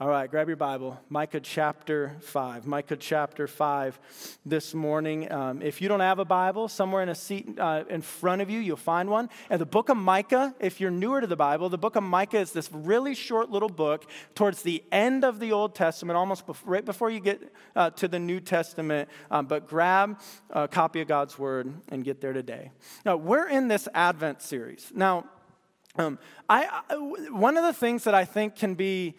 All right, grab your Bible. Micah chapter 5. Micah chapter 5 this morning. Um, if you don't have a Bible, somewhere in a seat uh, in front of you, you'll find one. And the book of Micah, if you're newer to the Bible, the book of Micah is this really short little book towards the end of the Old Testament, almost right before you get uh, to the New Testament. Um, but grab a copy of God's Word and get there today. Now, we're in this Advent series. Now, um, I, I, one of the things that I think can be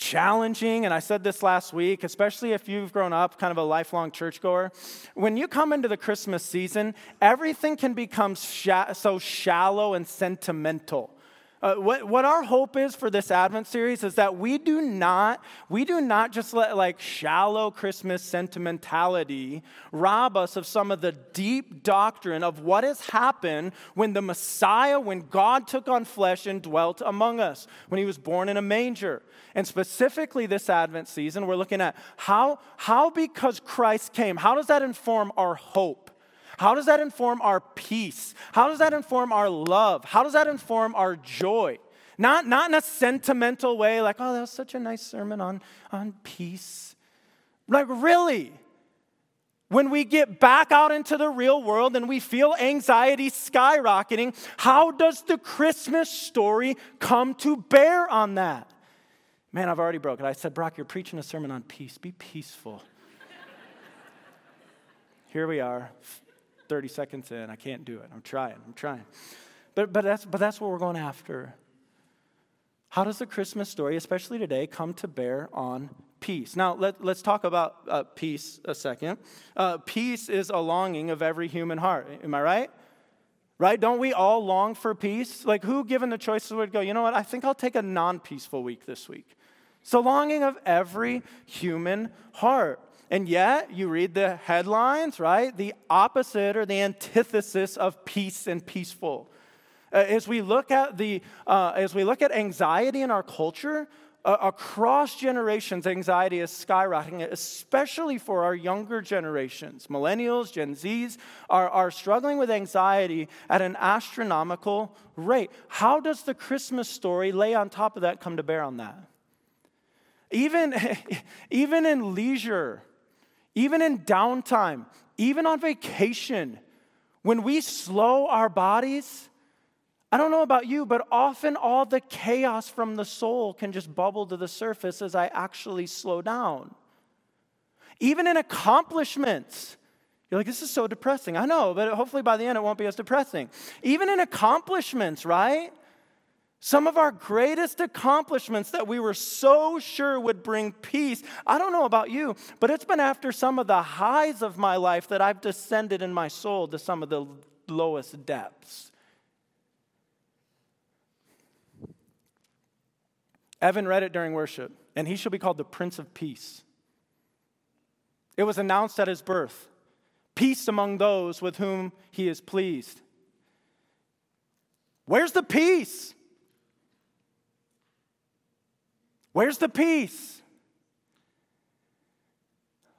challenging, and I said this last week, especially if you've grown up kind of a lifelong churchgoer. When you come into the Christmas season, everything can become so shallow and sentimental. Uh, what, what our hope is for this Advent series is that we do not, we do not just let like shallow Christmas sentimentality rob us of some of the deep doctrine of what has happened when the Messiah, when God took on flesh and dwelt among us, when he was born in a manger. And specifically this Advent season, we're looking at how, how because Christ came, how does that inform our hope? How does that inform our peace? How does that inform our love? How does that inform our joy? Not, not in a sentimental way, like, oh, that was such a nice sermon on, on peace. Like, really? When we get back out into the real world and we feel anxiety skyrocketing, how does the Christmas story come to bear on that? Man, I've already broken. I said, Brock, you're preaching a sermon on peace. Be peaceful. Here we are, 30 seconds in. I can't do it. I'm trying. I'm trying. But, but, that's, but that's what we're going after. How does the Christmas story, especially today, come to bear on peace? Now, let, let's talk about uh, peace a second. Uh, peace is a longing of every human heart. Am I right? Right? Don't we all long for peace? Like, who, given the choices, would go, you know what? I think I'll take a non peaceful week this week. It's longing of every human heart. And yet, you read the headlines, right? The opposite or the antithesis of peace and peaceful. Uh, as we look at the, uh, as we look at anxiety in our culture, uh, across generations, anxiety is skyrocketing, especially for our younger generations. Millennials, Gen Zs are, are struggling with anxiety at an astronomical rate. How does the Christmas story lay on top of that come to bear on that? Even, even in leisure, even in downtime, even on vacation, when we slow our bodies, I don't know about you, but often all the chaos from the soul can just bubble to the surface as I actually slow down. Even in accomplishments, you're like, this is so depressing. I know, but hopefully by the end it won't be as depressing. Even in accomplishments, right? Some of our greatest accomplishments that we were so sure would bring peace. I don't know about you, but it's been after some of the highs of my life that I've descended in my soul to some of the lowest depths. Evan read it during worship, and he shall be called the Prince of Peace. It was announced at his birth peace among those with whom he is pleased. Where's the peace? Where's the peace?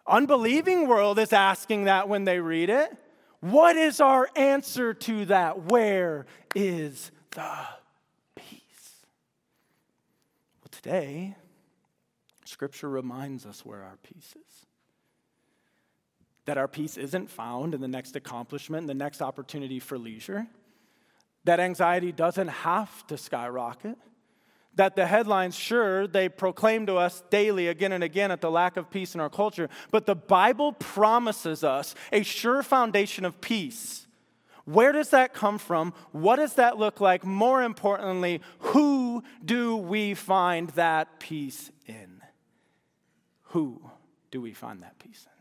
Unbelieving world is asking that when they read it. What is our answer to that? Where is the peace? Well, today, Scripture reminds us where our peace is. That our peace isn't found in the next accomplishment, the next opportunity for leisure. That anxiety doesn't have to skyrocket that the headlines, sure, they proclaim to us daily again and again at the lack of peace in our culture, but the Bible promises us a sure foundation of peace. Where does that come from? What does that look like? More importantly, who do we find that peace in? Who do we find that peace in?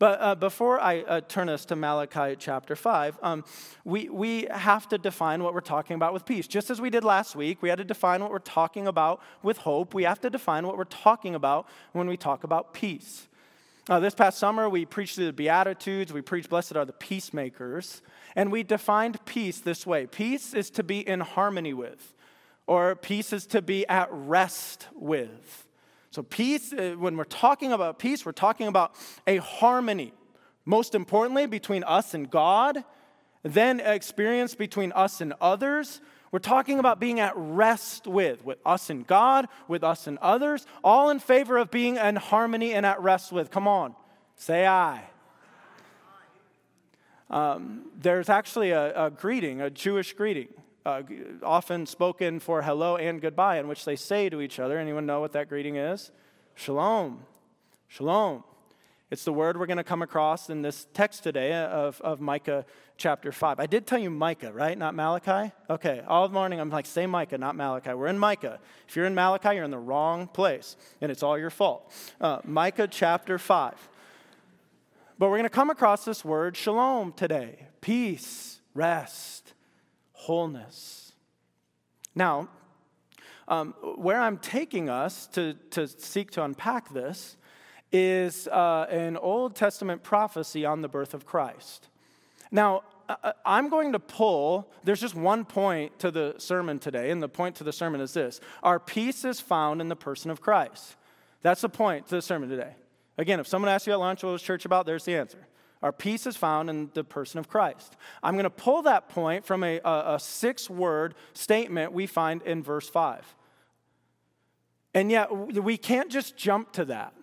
But uh, before I uh, turn us to Malachi chapter 5, um, we, we have to define what we're talking about with peace. Just as we did last week, we had to define what we're talking about with hope. We have to define what we're talking about when we talk about peace. Uh, this past summer, we preached the Beatitudes, we preached Blessed are the peacemakers, and we defined peace this way peace is to be in harmony with, or peace is to be at rest with. So, peace, uh, when we're talking about peace, we're talking about a harmony, most importantly, between us and God, then experience between us and others. We're talking about being at rest with, with us and God, with us and others, all in favor of being in harmony and at rest with. Come on, say I. Um, there's actually a, a, greeting, a Jewish greeting, uh, often spoken for hello and goodbye, in which they say to each other. Anyone know what that greeting is? Shalom. Shalom. It's the word we're going to come across in this text today of, of Micah chapter 5. I did tell you Micah, right? Not Malachi? Okay, all morning I'm like, say Micah, not Malachi. We're in Micah. If you're in Malachi, you're in the wrong place, and it's all your fault. Uh, Micah chapter 5. But we're going to come across this word shalom today peace, rest, wholeness. Now, um, where I'm taking us to, to seek to unpack this is uh, an Old Testament prophecy on the birth of Christ. Now, I'm going to pull, there's just one point to the sermon today, and the point to the sermon is this Our peace is found in the person of Christ. That's the point to the sermon today. Again, if someone asks you at lunch what was church about, there's the answer. Our peace is found in the person of Christ. I'm going to pull that point from a, a, a six word statement we find in verse 5. And yet, we can't just jump to that.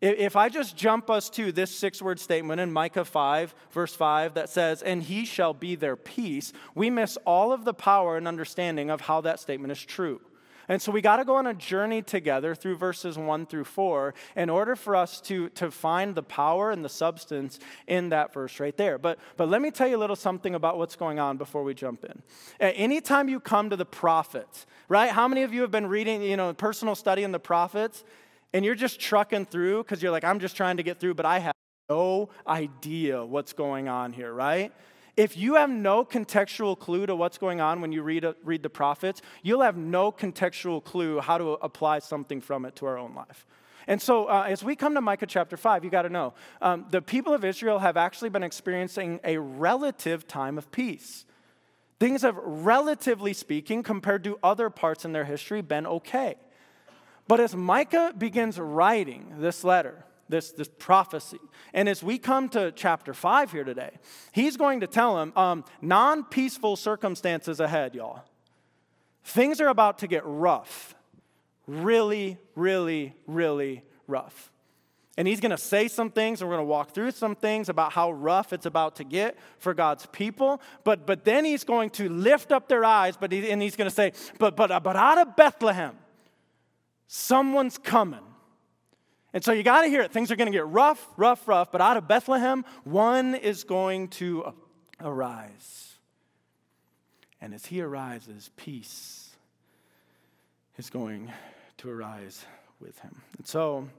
If I just jump us to this six word statement in Micah 5, verse 5, that says, And he shall be their peace, we miss all of the power and understanding of how that statement is true. And so we got to go on a journey together through verses 1 through 4 in order for us to, to find the power and the substance in that verse right there. But, but let me tell you a little something about what's going on before we jump in. Anytime you come to the prophets, right? How many of you have been reading, you know, personal study in the prophets? and you're just trucking through because you're like, I'm just trying to get through, but I have no idea what's going on here, right? If you have no contextual clue to what's going on when you read, read the prophets, you'll have no contextual clue how to apply something from it to our own life. And so, uh, as we come to Micah chapter 5, you got to know um, the people of Israel have actually been experiencing a relative time of peace. Things have, relatively speaking, compared to other parts in their history, been okay. But as Micah begins writing this letter, this, this prophecy, and as we come to chapter 5 here today, he's going to tell him um, non peaceful circumstances ahead, y'all. Things are about to get rough. Really, really, really rough. And he's going to say some things, and we're going to walk through some things about how rough it's about to get for God's people. But, but then he's going to lift up their eyes, but he, and he's going to say, but, but, but out of Bethlehem, Someone's coming. And so you got to hear it. Things are going to get rough, rough, rough, but out of Bethlehem, one is going to arise. And as he arises, peace is going to arise with him. And so I'm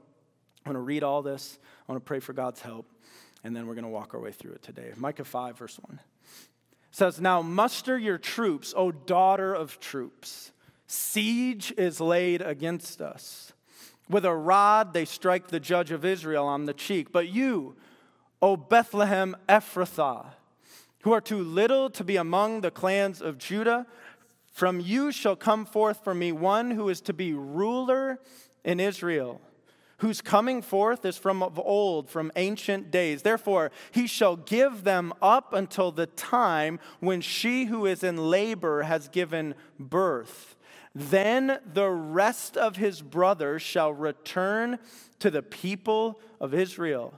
going to read all this. I want to pray for God's help, and then we're going to walk our way through it today. Micah 5, verse 1 says, Now muster your troops, O daughter of troops. Siege is laid against us. With a rod they strike the judge of Israel on the cheek. But you, O Bethlehem Ephrathah, who are too little to be among the clans of Judah, from you shall come forth for me one who is to be ruler in Israel, whose coming forth is from of old, from ancient days. Therefore, he shall give them up until the time when she who is in labor has given birth. Then the rest of his brothers shall return to the people of Israel.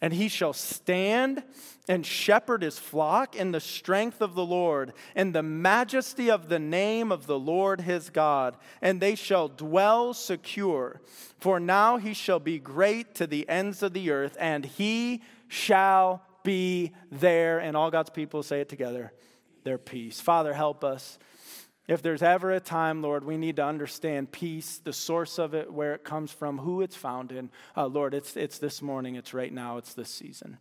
And he shall stand and shepherd his flock in the strength of the Lord, in the majesty of the name of the Lord his God. And they shall dwell secure. For now he shall be great to the ends of the earth, and he shall be their. And all God's people say it together their peace. Father, help us. If there's ever a time, Lord, we need to understand peace, the source of it, where it comes from, who it's found in. Uh, Lord, it's, it's this morning, it's right now, it's this season.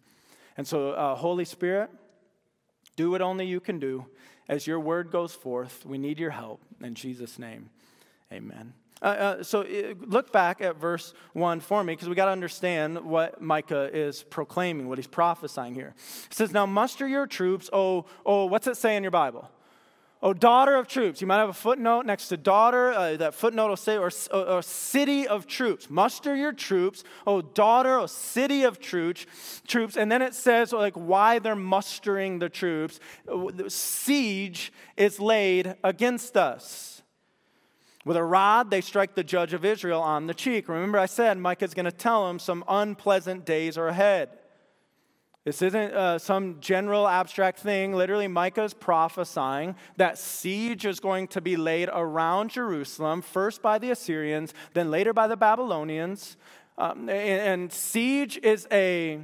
And so, uh, Holy Spirit, do what only you can do. As your word goes forth, we need your help. In Jesus' name, amen. Uh, uh, so uh, look back at verse 1 for me because we got to understand what Micah is proclaiming, what he's prophesying here. It says, Now muster your troops, oh, oh, what's it say in your Bible? Oh, daughter of troops. You might have a footnote next to daughter. Uh, that footnote will say, or, or, city of troops. Muster your troops. Oh, daughter, oh, city of troops. Troops. And then it says, like, why they're mustering the troops. Siege is laid against us. With a rod, they strike the judge of Israel on the cheek. Remember, I said Micah's going to tell him some unpleasant days are ahead. This isn't uh, some general abstract thing. Literally, Micah's prophesying that siege is going to be laid around Jerusalem, first by the Assyrians, then later by the Babylonians. Um, and, and siege is a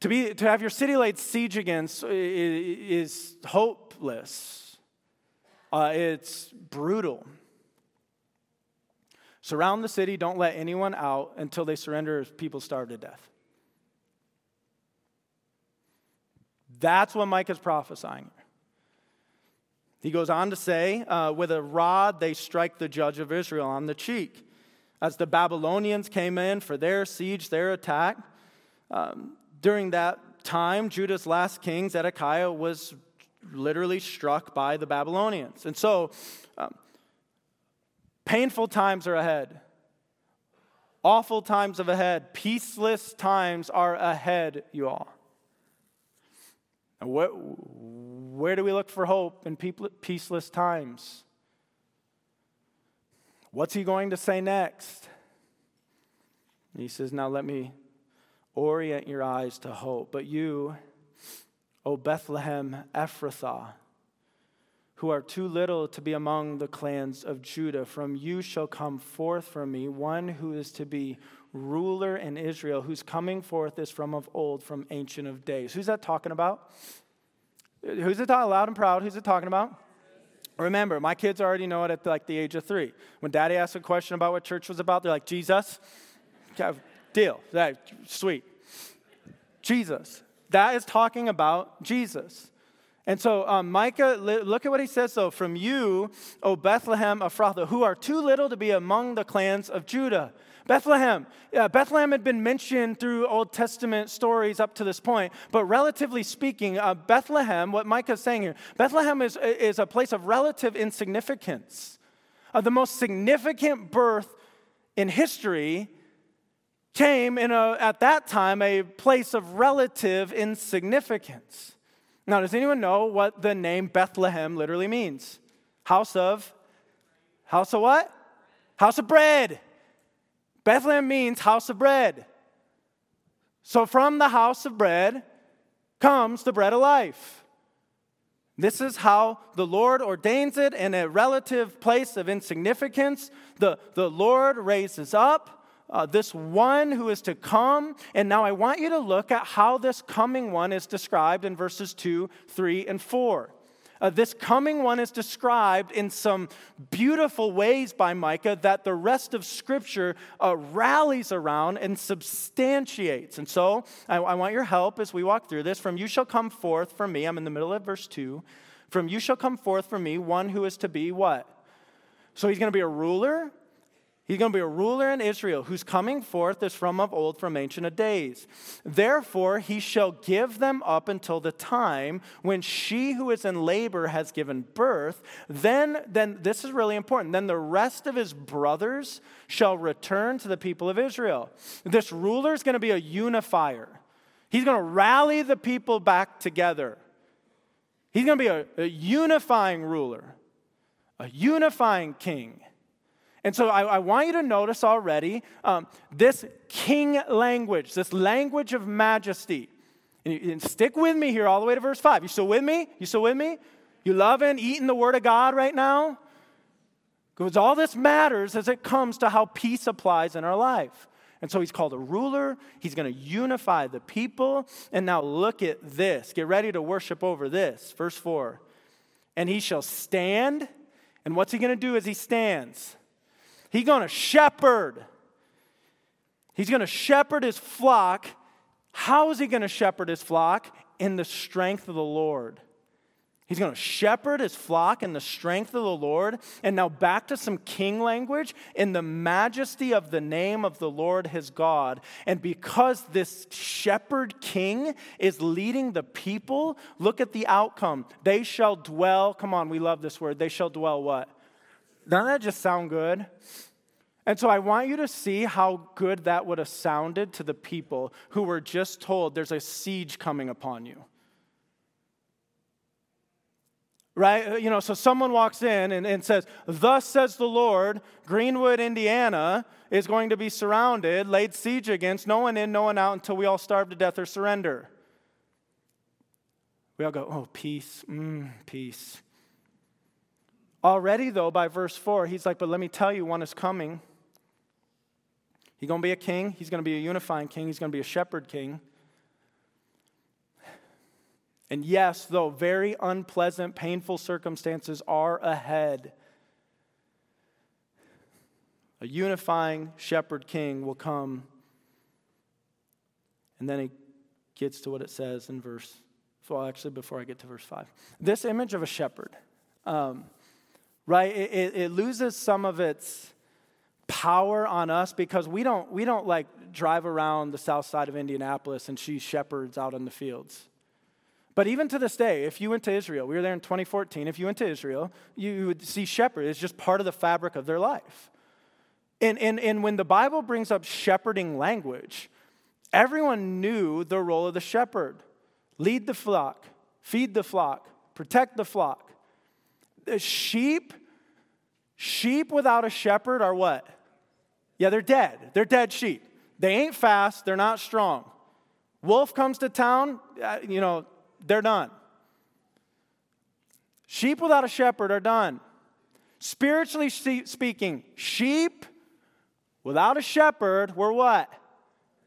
to be to have your city laid siege against is, hopeless. Uh, it's brutal. Surround the city. Don't let anyone out until they surrender. People starve to death. That's what Micah is prophesying. He goes on to say, uh, with a rod they strike the judge of Israel on the cheek. As the Babylonians came in for their siege, their attack, um, during that time, Judah's last king, Zedekiah, was literally struck by the Babylonians. And so, um, painful times are ahead. Awful times are ahead. Peaceless times are ahead, you all. Where, where do we look for hope in peaceless times? What's he going to say next? he says, Now let me orient your eyes to hope. But you, O Bethlehem Ephrathah, who are too little to be among the clans of Judah, from you shall come forth from me one who is to be ruler in Israel, whose coming forth is from of old, from ancient of days. Who's that talking about? Who's it talking loud and proud? Who's it talking about? Remember, my kids already know it at like the age of three. When daddy asks a question about what church was about, they're like, Jesus? Deal. That, sweet. Jesus. That is talking about Jesus. And so um, Micah, look at what he says though. From you, O Bethlehem Ephrathah, who are too little to be among the clans of Judah. Bethlehem. Bethlehem had been mentioned through Old Testament stories up to this point, but relatively speaking, uh, Bethlehem, what Micah's saying here, Bethlehem is, is a place of relative insignificance. Uh, the most significant birth in history came in a, at that time a place of relative insignificance. Now, does anyone know what the name Bethlehem literally means? House of, house of what? House of bread. Bethlehem means house of bread. So from the house of bread comes the bread of life. This is how the Lord ordains it in a relative place of insignificance. The, the Lord raises up uh, this one who is to come. And now I want you to look at how this coming one is described in verses 2, 3, and 4. Uh, this coming one is described in some beautiful ways by Micah that the rest of Scripture uh, rallies around and substantiates. And so I, I want your help as we walk through this. From you shall come forth from me, I'm in the middle of verse 2. From you shall come forth from me one who is to be what? So he's going to be a ruler, He's going to be a ruler in Israel whose coming forth is from of old, from ancient of days. Therefore, he shall give them up until the time when she who is in labor has given birth. Then, then this is really important. Then the rest of his brothers shall return to the people of Israel. This ruler is going to be a unifier. He's going to rally the people back together. He's going to be a, a unifying ruler, a unifying king. And so I, I, want you to notice already um, this king language, this language of majesty. And, you, and stick with me here all the way to verse 5. You still with me? You still with me? You loving, eating the word of God right now? Because all this matters as it comes to how peace applies in our life. And so he's called a ruler. He's going to unify the people. And now look at this. Get ready to worship over this. Verse 4. And he shall stand. And what's he going to do as he stands? He's going to shepherd. He's going to shepherd his flock. How is he going to shepherd his flock? In the strength of the Lord. He's going to shepherd his flock in the strength of the Lord. And now back to some king language in the majesty of the name of the Lord his God. And because this shepherd king is leading the people, look at the outcome. They shall dwell, come on, we love this word. They shall dwell what? Doesn't that just sound good? And so I want you to see how good that would have sounded to the people who were just told there's a siege coming upon you. right? Uh, you know, so someone walks in and, and says, Thus says the Lord, Greenwood, Indiana is going to be surrounded, laid siege against, no one in, no one out until we all starve to death or surrender. We all go, Oh, peace, mm, peace. Already, though, by verse 4, he's like, But let me tell you, one is coming. He's going to be a king. He's going to be a unifying king. He's going to be a shepherd king. And yes, though very unpleasant, painful circumstances are ahead, a unifying shepherd king will come. And then he gets to what it says in verse, well, actually, before I get to verse 5. This image of a shepherd, um, right, it, it loses some of its power on us because we don't, we don't like drive around the south side of Indianapolis and see shepherds out in the fields. But even to this day, if you went to Israel, we were there in 2014, if you went to Israel, you would see shepherds. It's just part of the fabric of their life. And, and, and when the Bible brings up shepherding language, everyone knew the role of the shepherd lead the flock, feed the flock, protect the flock. The sheep, sheep without a shepherd are what? Yeah, they're dead. They're dead sheep. They ain't fast, they're not strong. Wolf comes to town, uh, you know, they're done. Sheep without a shepherd are done. Spiritually speaking, sheep without a shepherd, we're what?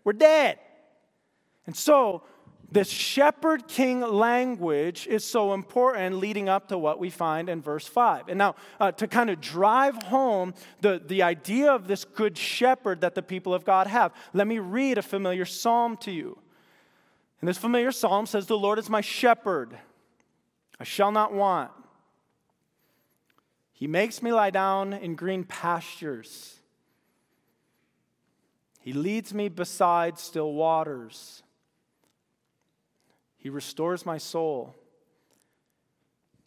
We're dead. And so, this shepherd king language is so important leading up to what we find in verse 5. And now, uh, to kind of drive home the, the idea of this good shepherd that the people of God have, let me read a familiar psalm to you. And this familiar psalm says, The Lord is my shepherd, I shall not want. He makes me lie down in green pastures. He leads me beside still waters. He restores my soul.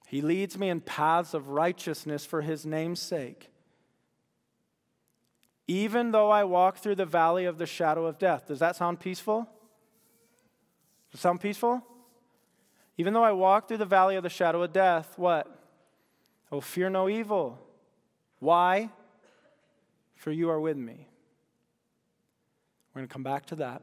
He leads me in paths of righteousness for his name's sake. Even though I walk through the valley of the shadow of death. Does that sound peaceful? Does sound peaceful? Even though I walk through the valley of the shadow of death, what? Oh, fear no evil. Why? For you are with me. We're going to come back to that.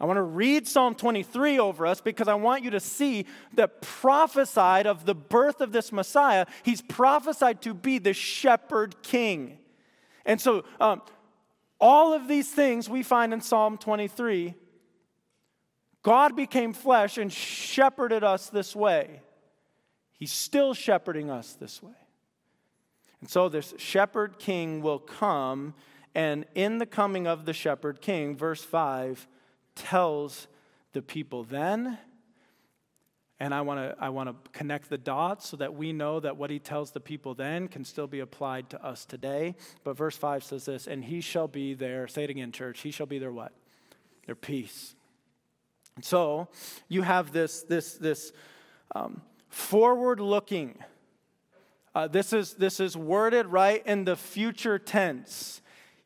I want to read Psalm 23 over us because I want you to see that prophesied of the birth of this Messiah, he's prophesied to be the shepherd king. And so, um, all of these things we find in Psalm 23. God became flesh and shepherded us this way. He's still shepherding us this way. And so this shepherd king will come, and in the coming of the shepherd king, verse 5 tells the people then, and I want to I want to connect the dots so that we know that what he tells the people then can still be applied to us today. But verse 5 says this, and he shall be their, say it again, church, he shall be their what? Their peace. And so you have this, this, this um, forward looking. Uh, this, is, this is worded right in the future tense.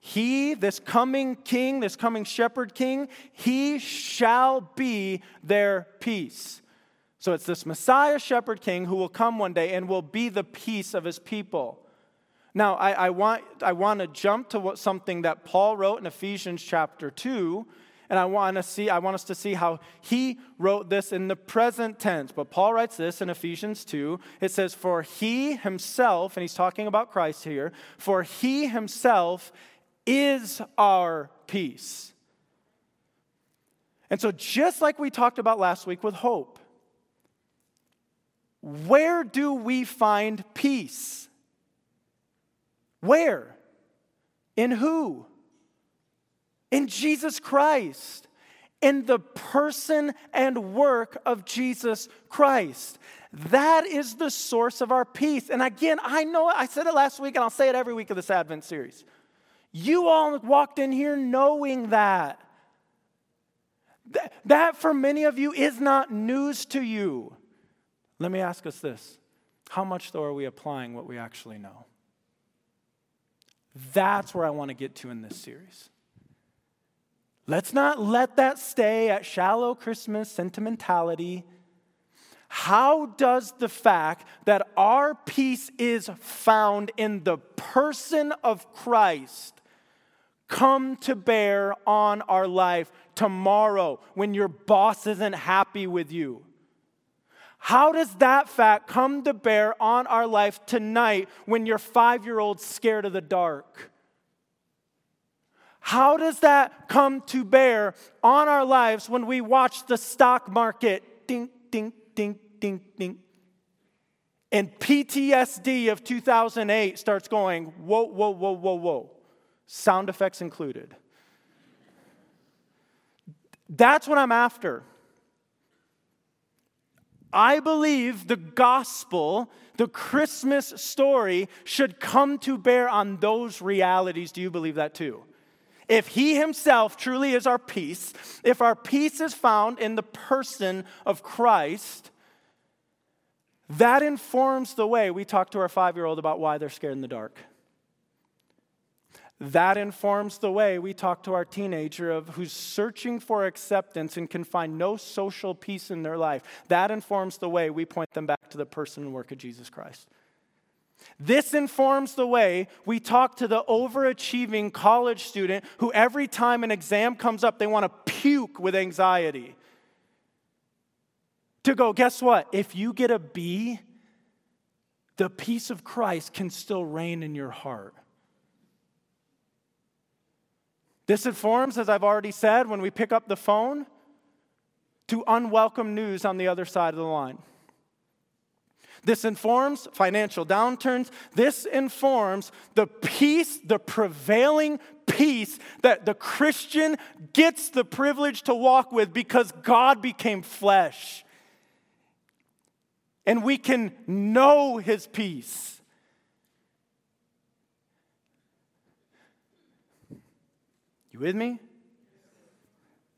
He, this coming king, this coming shepherd king, he shall be their peace. So it's this Messiah shepherd king who will come one day and will be the peace of his people. Now, I, I want, I want to jump to what, something that Paul wrote in Ephesians chapter 2 and I want to see, I want us to see how he wrote this in the present tense. But Paul writes this in Ephesians 2. It says, For he himself, and he's talking about Christ here, for he himself is our peace. And so, just like we talked about last week with hope, where do we find peace? Where? In who? In Jesus Christ. In the person and work of Jesus Christ. That is the source of our peace. And again, I know I said it last week and I'll say it every week of this Advent series. You all walked in here knowing that. That, for many of you, is not news to you. Let me ask us this How much, though, are we applying what we actually know? That's where I want to get to in this series. Let's not let that stay at shallow Christmas sentimentality. How does the fact that our peace is found in the person of Christ come to bear on our life tomorrow when your boss isn't happy with you? How does that fact come to bear on our life tonight when your five year old's scared of the dark? How does that come to bear on our lives when we watch the stock market ding, ding, ding, ding, ding? And PTSD of 2008 starts going, whoa, whoa, whoa, whoa, whoa sound effects included. That's what I'm after. I believe the gospel, the Christmas story, should come to bear on those realities. Do you believe that too? If he himself truly is our peace, if our peace is found in the person of Christ, that informs the way we talk to our five year old about why they're scared in the dark. That informs the way we talk to our teenager of who's searching for acceptance and can find no social peace in their life. That informs the way we point them back to the person and work of Jesus Christ. This informs the way we talk to the overachieving college student who every time an exam comes up, they want to puke with anxiety. To go, guess what? If you get a B, the peace of Christ can still reign in your heart. This informs, as I've already said, when we pick up the phone, to unwelcome news on the other side of the line. This informs financial downturns. This informs the peace, the prevailing peace that the Christian gets the privilege to walk with because God became flesh. And we can know his peace. You with me?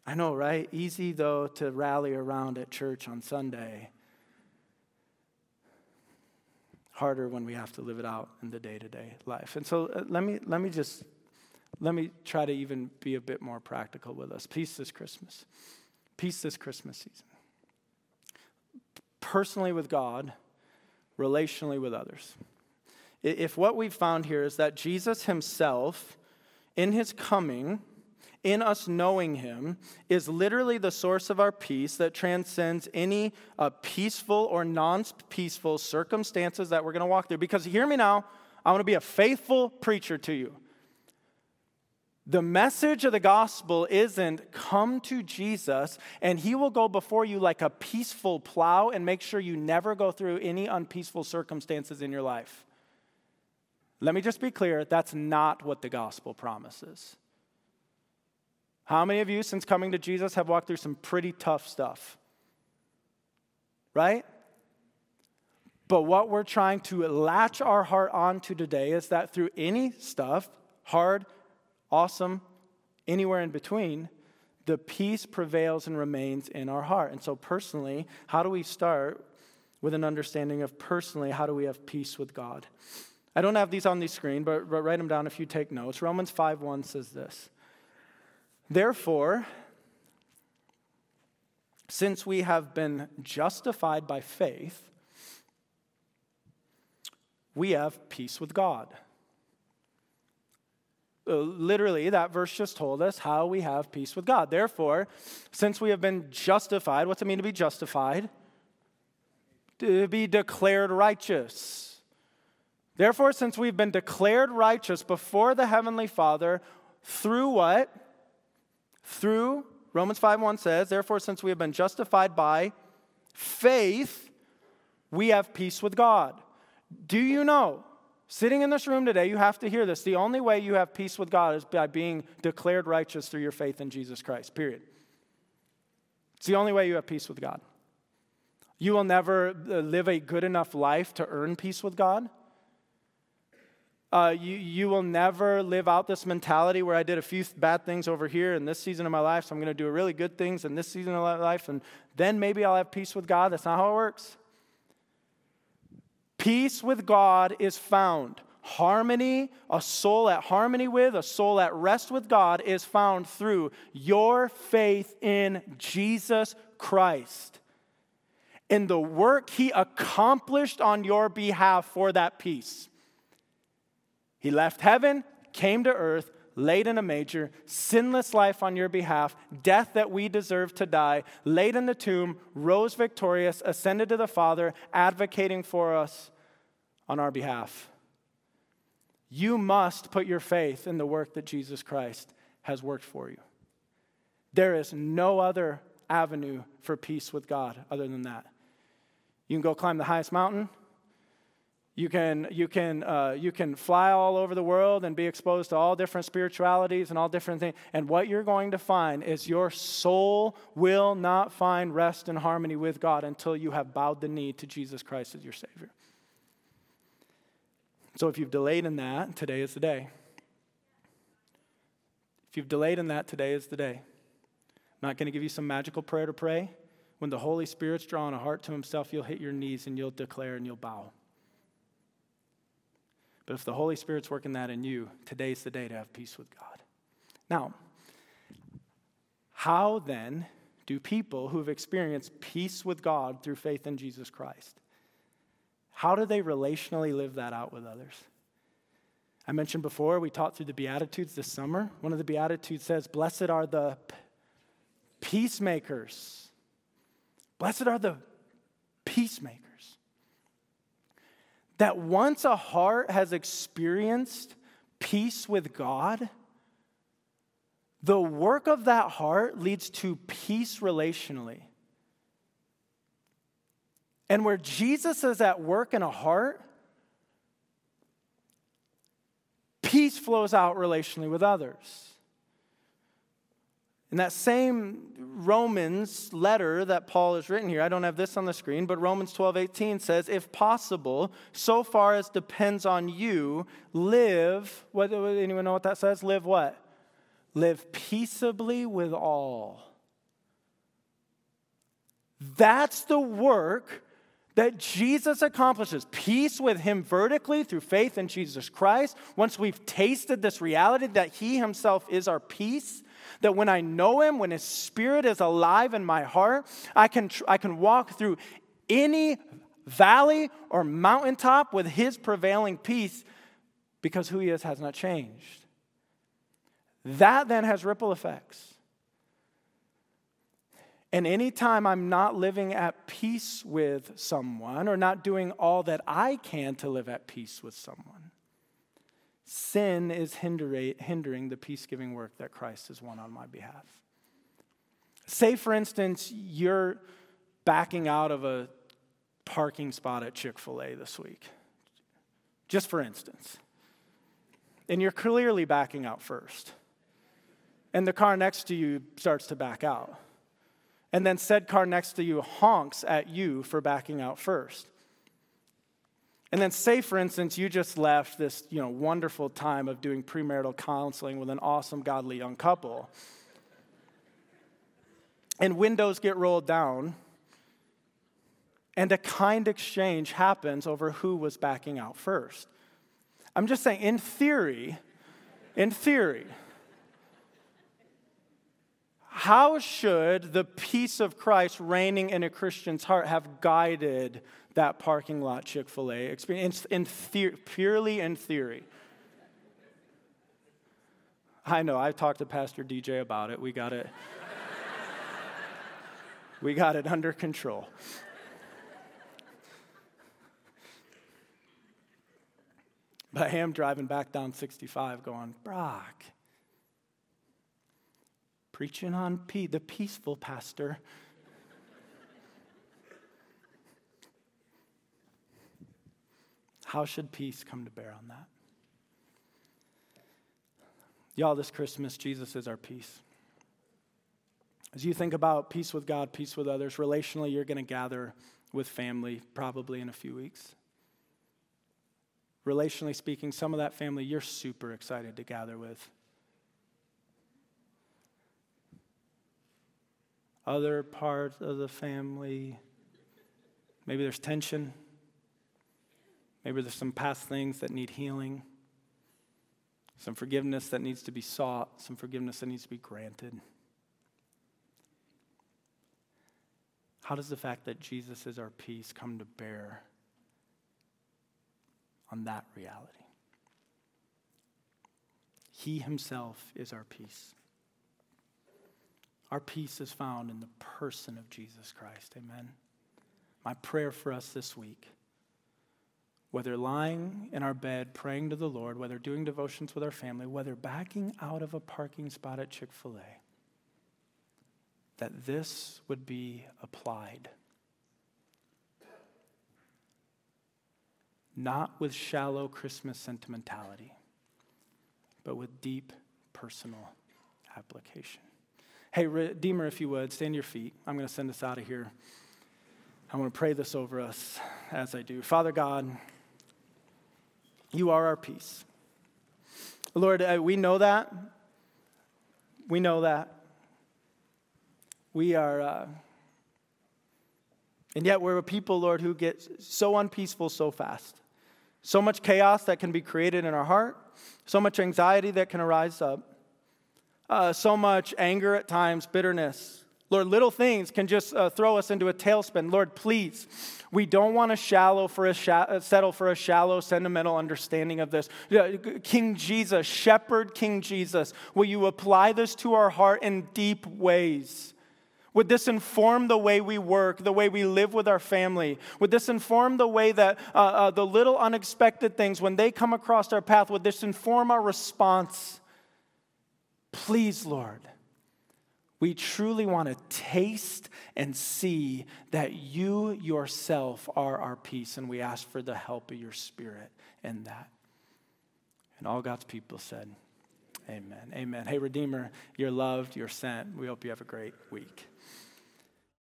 I know, right? Easy, though, to rally around at church on Sunday. Harder when we have to live it out in the day to day life. And so uh, let, me, let me just, let me try to even be a bit more practical with us. Peace this Christmas. Peace this Christmas season. Personally with God, relationally with others. If what we've found here is that Jesus himself in his coming, in us knowing him, is literally the source of our peace that transcends any uh, peaceful or non peaceful circumstances that we're going to walk through. Because hear me now, I want to be a faithful preacher to you. The message of the gospel isn't come to Jesus and he will go before you like a peaceful plow and make sure you never go through any unpeaceful circumstances in your life. Let me just be clear that's not what the gospel promises. How many of you, since coming to Jesus, have walked through some pretty tough stuff? Right? But what we're trying to latch our heart onto today is that through any stuff, hard, awesome, anywhere in between, the peace prevails and remains in our heart. And so, personally, how do we start with an understanding of personally how do we have peace with God? I don't have these on the screen, but, but write them down if you take notes. Romans 5 1 says this Therefore, since we have been justified by faith, we have peace with God. Uh, literally, that verse just told us how we have peace with God. Therefore, since we have been justified, what's it mean to be justified? To be declared righteous Therefore, since we've been declared righteous before the Heavenly Father through what? Through, Romans 5 1 says, therefore, since we have been justified by faith, we have peace with God. Do you know? Sitting in this room today, you have to hear this. The only way you have peace with God is by being declared righteous through your faith in Jesus Christ, period. It's the only way you have peace with God. You will never uh, live a good enough life to earn peace with God. Uh, you, you will never live out this mentality where I did a few bad things over here in this season of my life, so I'm going to do really good things in this season of my life, and then maybe I'll have peace with God. That's not how it works. Peace with God is found. Harmony, a soul at harmony with, a soul at rest with God, is found through your faith in Jesus Christ. In the work he accomplished on your behalf for that peace. He left heaven, came to earth, laid in a manger, sinless life on your behalf, death that we deserve to die, laid in the tomb, rose victorious, ascended to the Father, advocating for us on our behalf. You must put your faith in the work that Jesus Christ has worked for you. There is no other avenue for peace with God other than that. You can go climb the highest mountain, you can, you, can, uh, you can fly all over the world and be exposed to all different spiritualities and all different things. And what you're going to find is your soul will not find rest and harmony with God until you have bowed the knee to Jesus Christ as your Savior. So if you've delayed in that, today is the day. If you've delayed in that, today is the day. I'm not going to give you some magical prayer to pray. When the Holy Spirit's drawing a heart to Himself, you'll hit your knees and you'll declare and you'll bow. But if the Holy Spirit's working that in you, today's the day to have peace with God. Now, how then do people who've experienced peace with God through faith in Jesus Christ, how do they relationally live that out with others? I mentioned before, we taught through the Beatitudes this summer. One of the Beatitudes says, Blessed are the peacemakers. Blessed are the peacemakers that once a heart has experienced peace with God, the work of that heart leads to peace relationally. And where Jesus is at work in a heart, peace flows out relationally with others. In that same Romans letter that Paul has written here, I don't have this on the screen, but Romans 12, 18 says, if possible, so far as depends on you, live, what, anyone know what that says? Live what? Live peaceably with all. That's the work that Jesus accomplishes peace with Him vertically through faith in Jesus Christ. Once we've tasted this reality that He Himself is our peace, that when I know Him, when His Spirit is alive in my heart, I can, I can walk through any valley or mountaintop with His prevailing peace because who He is has not changed. That then has ripple effects. And anytime I'm not living at peace with someone or not doing all that I can to live at peace with someone, sin is hindering the peace giving work that Christ has won on my behalf. Say, for instance, you're backing out of a parking spot at Chick fil A this week, just for instance. And you're clearly backing out first. And the car next to you starts to back out. And then said car next to you honks at you for backing out first. And then say, for instance, you just left this you know, wonderful time of doing premarital counseling with an awesome, godly young couple. And windows get rolled down, and a kind exchange happens over who was backing out first. I'm just saying, in theory, in theory, how should the peace of Christ reigning in a Christian's heart have guided that parking lot Chick fil A experience in the- purely in theory. I know, I've talked to Pastor DJ about it. We got it. we got it under control. But I am driving back down 65 going, Brock, preaching on the peaceful pastor. How should peace come to bear on that? Y'all, this Christmas, Jesus is our peace. As you think about peace with God, peace with others, relationally, you're going to gather with family probably in a few weeks. Relationally speaking, some of that family you're super excited to gather with. Other parts of the family, maybe there's tension. Maybe there's some past things that need healing, some forgiveness that needs to be sought, some forgiveness that needs to be granted. How does the fact that Jesus is our peace come to bear on that reality? He himself is our peace. Our peace is found in the person of Jesus Christ. Amen. My prayer for us this week, whether lying in our bed praying to the Lord, whether doing devotions with our family, whether backing out of a parking spot at Chick fil A, that this would be applied. Not with shallow Christmas sentimentality, but with deep personal application. Hey, Redeemer, if you would, stand your feet. I'm going to send us out of here. I want to pray this over us as I do. Father God, you are our peace. Lord, uh, we know that. We know that. We are, uh, and yet we're a people, Lord, who get so unpeaceful so fast. So much chaos that can be created in our heart, so much anxiety that can arise up, uh, so much anger at times, bitterness. Lord, little things can just uh, throw us into a tailspin. Lord, please, we don't want to shallow for a uh, settle for a shallow, sentimental understanding of this. King Jesus, Shepherd King Jesus, will you apply this to our heart in deep ways? Would this inform the way we work, the way we live with our family? Would this inform the way that uh, uh, the little unexpected things, when they come across our path, would this inform our response? Please, Lord, we truly want to taste and see that you yourself are our peace, and we ask for the help of your Spirit in that. And all God's people said, Amen. Amen. Hey, Redeemer, you're loved, you're sent. We hope you have a great week.